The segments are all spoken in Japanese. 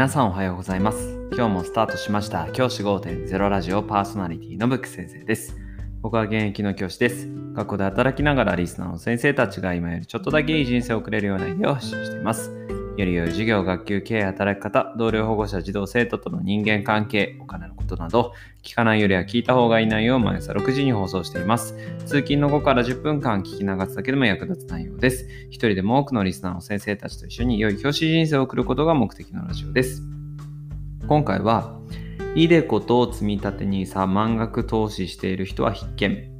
皆さんおはようございます。今日もスタートしました。教師5.0ラジオパーソナリティのブック先生です。僕は現役の教師です。学校で働きながらリスナーの先生たちが今よりちょっとだけいい人生を送れるようなイデアを発信しています。より良い授業、学級、経営、働き方、同僚、保護者、児童、生徒との人間関係、お金のことなど、聞かないよりは聞いた方がいい内容を毎朝6時に放送しています。通勤の後から10分間聞き流すだけでも役立つ内容です。一人でも多くのリスナーの先生たちと一緒に良い教師人生を送ることが目的のラジオです。今回は、イデコと積立 NISA 満額投資している人は必見。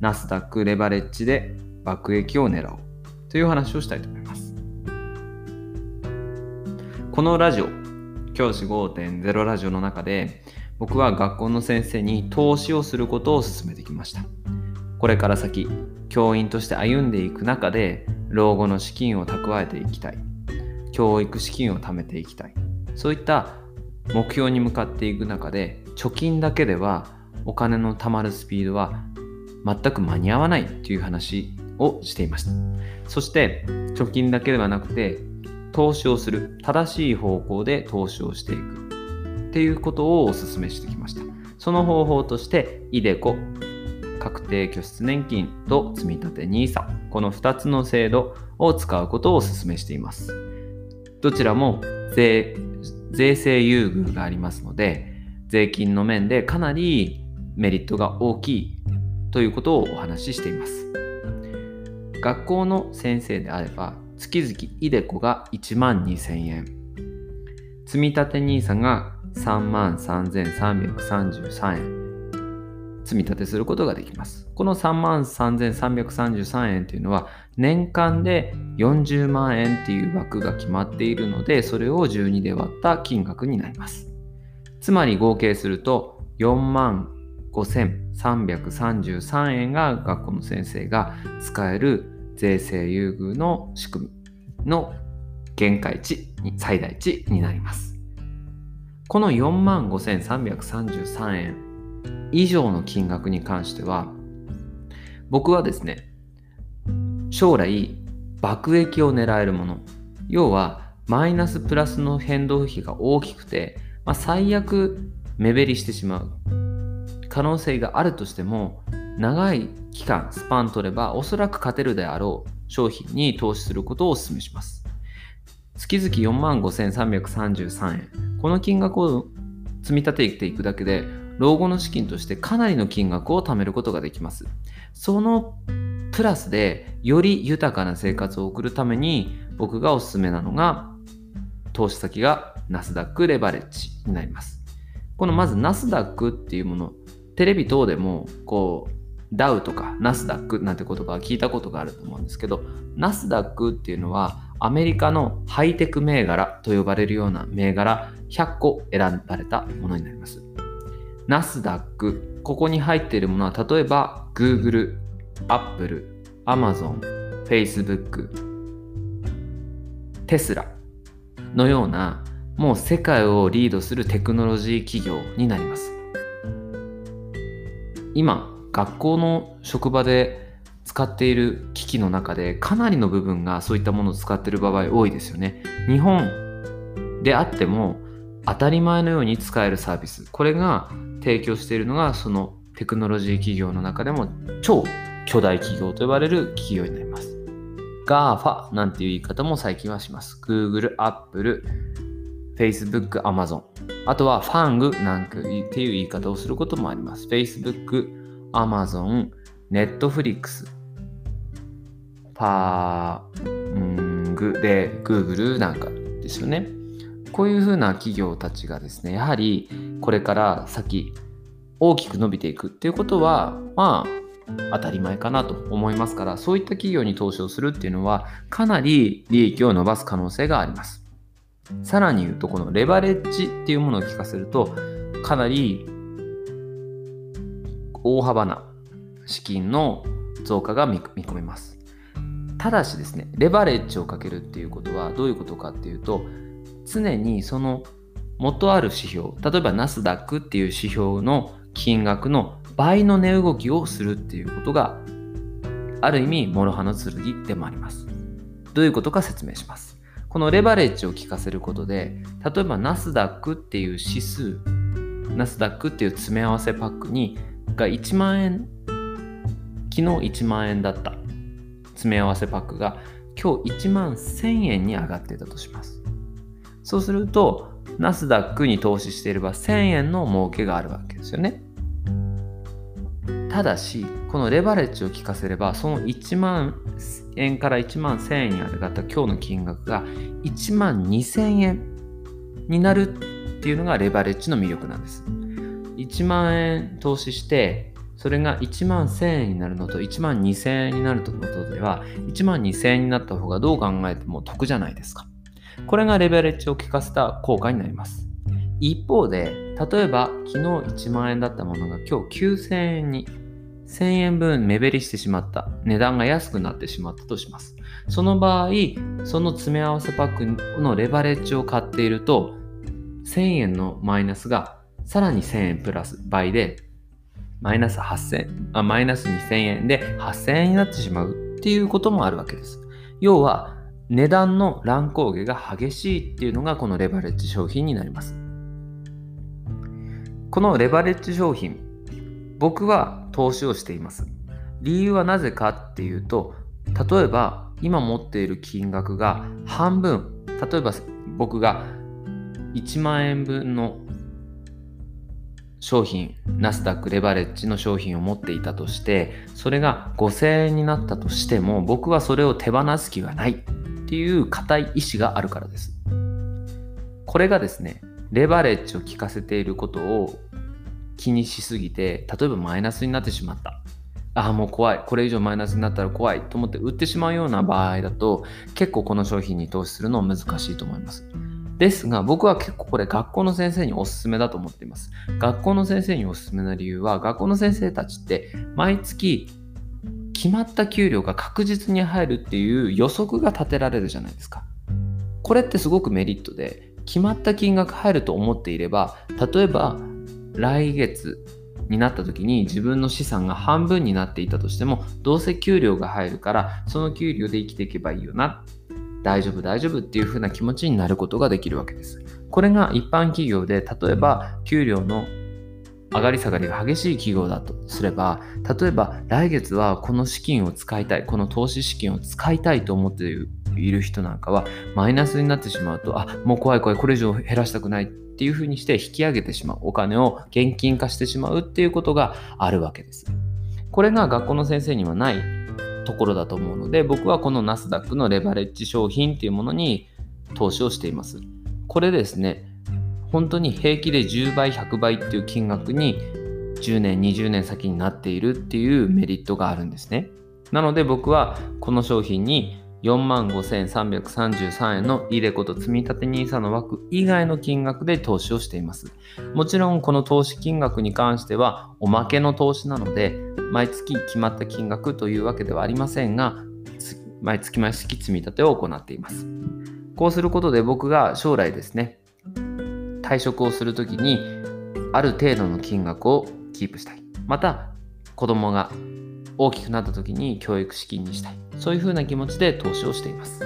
ナスダックレバレッジで爆益を狙おうという話をしたいと思います。このラジオ、教師5.0ラジオの中で、僕は学校の先生に投資をすることを勧めてきました。これから先、教員として歩んでいく中で、老後の資金を蓄えていきたい。教育資金を貯めていきたい。そういった目標に向かっていく中で、貯金だけではお金の貯まるスピードは全く間に合わないという話をしていました。そして、貯金だけではなくて、投資をする正しい方向で投資をしていく。っていうことをお勧めしてきました。その方法としてイデコ確定拠出年金と積立 NISA この2つの制度を使うことをお勧めしています。どちらも税税制優遇がありますので税金の面でかなりメリットが大きいということをお話ししています。学校の先生であれば月々イデコが1万2000円。積立 NISA が3万3333円。積み立てすることができます。この3万3333円というのは年間で40万円っていう枠が決まっているのでそれを12で割った金額になります。つまり合計すると4万5333円が学校の先生が使える税制優遇の仕組みの限界値に最大値になります。この45,333円以上の金額に関しては僕はですね将来爆益を狙えるもの要はマイナスプラスの変動費が大きくて、まあ、最悪目減りしてしまう可能性があるとしても長い期間、スパン取ればおそらく勝てるであろう商品に投資することをお勧めします。月々45,333円。この金額を積み立てていくだけで、老後の資金としてかなりの金額を貯めることができます。そのプラスでより豊かな生活を送るために僕がおすすめなのが投資先がナスダックレバレッジになります。このまずナスダックっていうもの、テレビ等でもこうダウとかナスダックなんて言葉は聞いたことがあると思うんですけど、ナスダックっていうのはアメリカのハイテク銘柄と呼ばれるような銘柄100個選ばれたものになります。ナスダック、ここに入っているものは例えば Google、Apple、Amazon、Facebook、テスラのようなもう世界をリードするテクノロジー企業になります。今、学校の職場で使っている機器の中でかなりの部分がそういったものを使っている場合多いですよね。日本であっても当たり前のように使えるサービス。これが提供しているのがそのテクノロジー企業の中でも超巨大企業と呼ばれる企業になります。GAFA なんていう言い方も最近はします。Google、Apple、Facebook、Amazon。あとは FANG なんていう言い方をすることもあります。Facebook、Amazon、Netflix、パーグで Google なんかですよね。こういうふうな企業たちがですね、やはりこれから先大きく伸びていくっていうことは、まあ、当たり前かなと思いますから、そういった企業に投資をするっていうのは、かなり利益を伸ばす可能性があります。さらに言うと、このレバレッジっていうものを聞かせると、かなり大幅な資金の増加が見込めます。ただしですね、レバレッジをかけるっていうことはどういうことかっていうと、常にその元ある指標、例えばナスダックっていう指標の金額の倍の値動きをするっていうことが、ある意味、諸刃の剣でもあります。どういうことか説明します。このレバレッジを効かせることで、例えばナスダックっていう指数、ナスダックっていう詰め合わせパックにが1万円、昨日1万円だった詰め合わせパックが今日1万1000円に上がっていたとします。そうすると、ナスダックに投資していれば1000円の儲けがあるわけですよね。ただし、このレバレッジを効かせれば、その1万円から1万1000円に上がった今日の金額が1万2000円になるっていうのがレバレッジの魅力なんです。1万円投資して、それが1万1000円になるのと1万2000円になるのとでは、1万2000円になった方がどう考えても得じゃないですか。これがレベレッジを効かせた効果になります。一方で、例えば昨日1万円だったものが今日9000円に1000円分目減りしてしまった。値段が安くなってしまったとします。その場合、その詰め合わせパックのレバレッジを買っていると、1000円のマイナスがさらに1000円プラス倍で、マイナス8000あ、マイナス2000円で8000円になってしまうっていうこともあるわけです。要は、値段の乱高下が激しいっていうのがこのレバレッジ商品になります。このレバレッジ商品、僕は投資をしています。理由はなぜかっていうと、例えば今持っている金額が半分、例えば僕が1万円分の商品、ナスダックレバレッジの商品を持っていたとして、それが5000円になったとしても、僕はそれを手放す気がないっていう固い意志があるからです。これがですね、レバレッジを効かせていることを気にしすぎて、例えばマイナスになってしまった。ああ、もう怖い。これ以上マイナスになったら怖いと思って売ってしまうような場合だと、結構この商品に投資するのは難しいと思います。ですが、僕は結構これ学校の先生におすすめだと思っています。学校の先生におすすめな理由は、学校の先生たちって毎月決まった給料が確実に入るっていう予測が立てられるじゃないですか。これってすごくメリットで、決まった金額入ると思っていれば、例えば来月になった時に自分の資産が半分になっていたとしてもどうせ給料が入るからその給料で生きていけばいいよな大丈夫大丈夫っていう風な気持ちになることができるわけですこれが一般企業で例えば給料の上がり下がりが激しい企業だとすれば例えば来月はこの資金を使いたいこの投資資金を使いたいと思っている人なんかはマイナスになってしまうとあもう怖い怖いこれ以上減らしたくないっていうふうにして引き上げてしまう。お金を現金化してしまうっていうことがあるわけです。これが学校の先生にはないところだと思うので、僕はこのナスダックのレバレッジ商品っていうものに投資をしています。これですね、本当に平気で10倍、100倍っていう金額に10年、20年先になっているっていうメリットがあるんですね。なので僕はこの商品に4万5333円のイデコと積み立 NISA の枠以外の金額で投資をしています。もちろんこの投資金額に関してはおまけの投資なので毎月決まった金額というわけではありませんが毎月毎月積み立てを行っています。こうすることで僕が将来ですね退職をするときにある程度の金額をキープしたい。また子供が大きくなった時に教育資金にしたい。そういうふうな気持ちで投資をしています。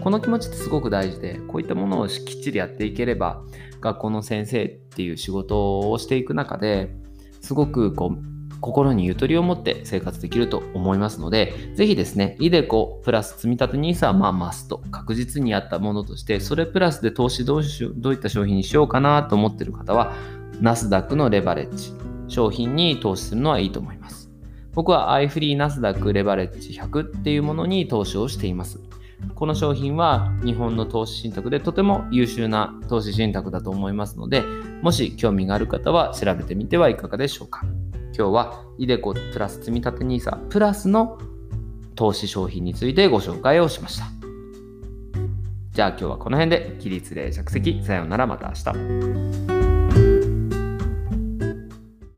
この気持ちってすごく大事で、こういったものをきっちりやっていければ、学校の先生っていう仕事をしていく中ですごくこう心にゆとりを持って生活できると思いますので、ぜひですね、イデコプラス積立 NISA はまあマスト、確実にあったものとして、それプラスで投資どうしどういった商品にしようかなと思っている方は、ナスダックのレバレッジ商品に投資するのはいいと思います。僕は iFree ナスダックレバレッジ100っていうものに投資をしています。この商品は日本の投資信託でとても優秀な投資信託だと思いますので、もし興味がある方は調べてみてはいかがでしょうか。今日は iDeCo プラス積立 NISA プラスの投資商品についてご紹介をしました。じゃあ今日はこの辺で起立例着席さようならまた明日。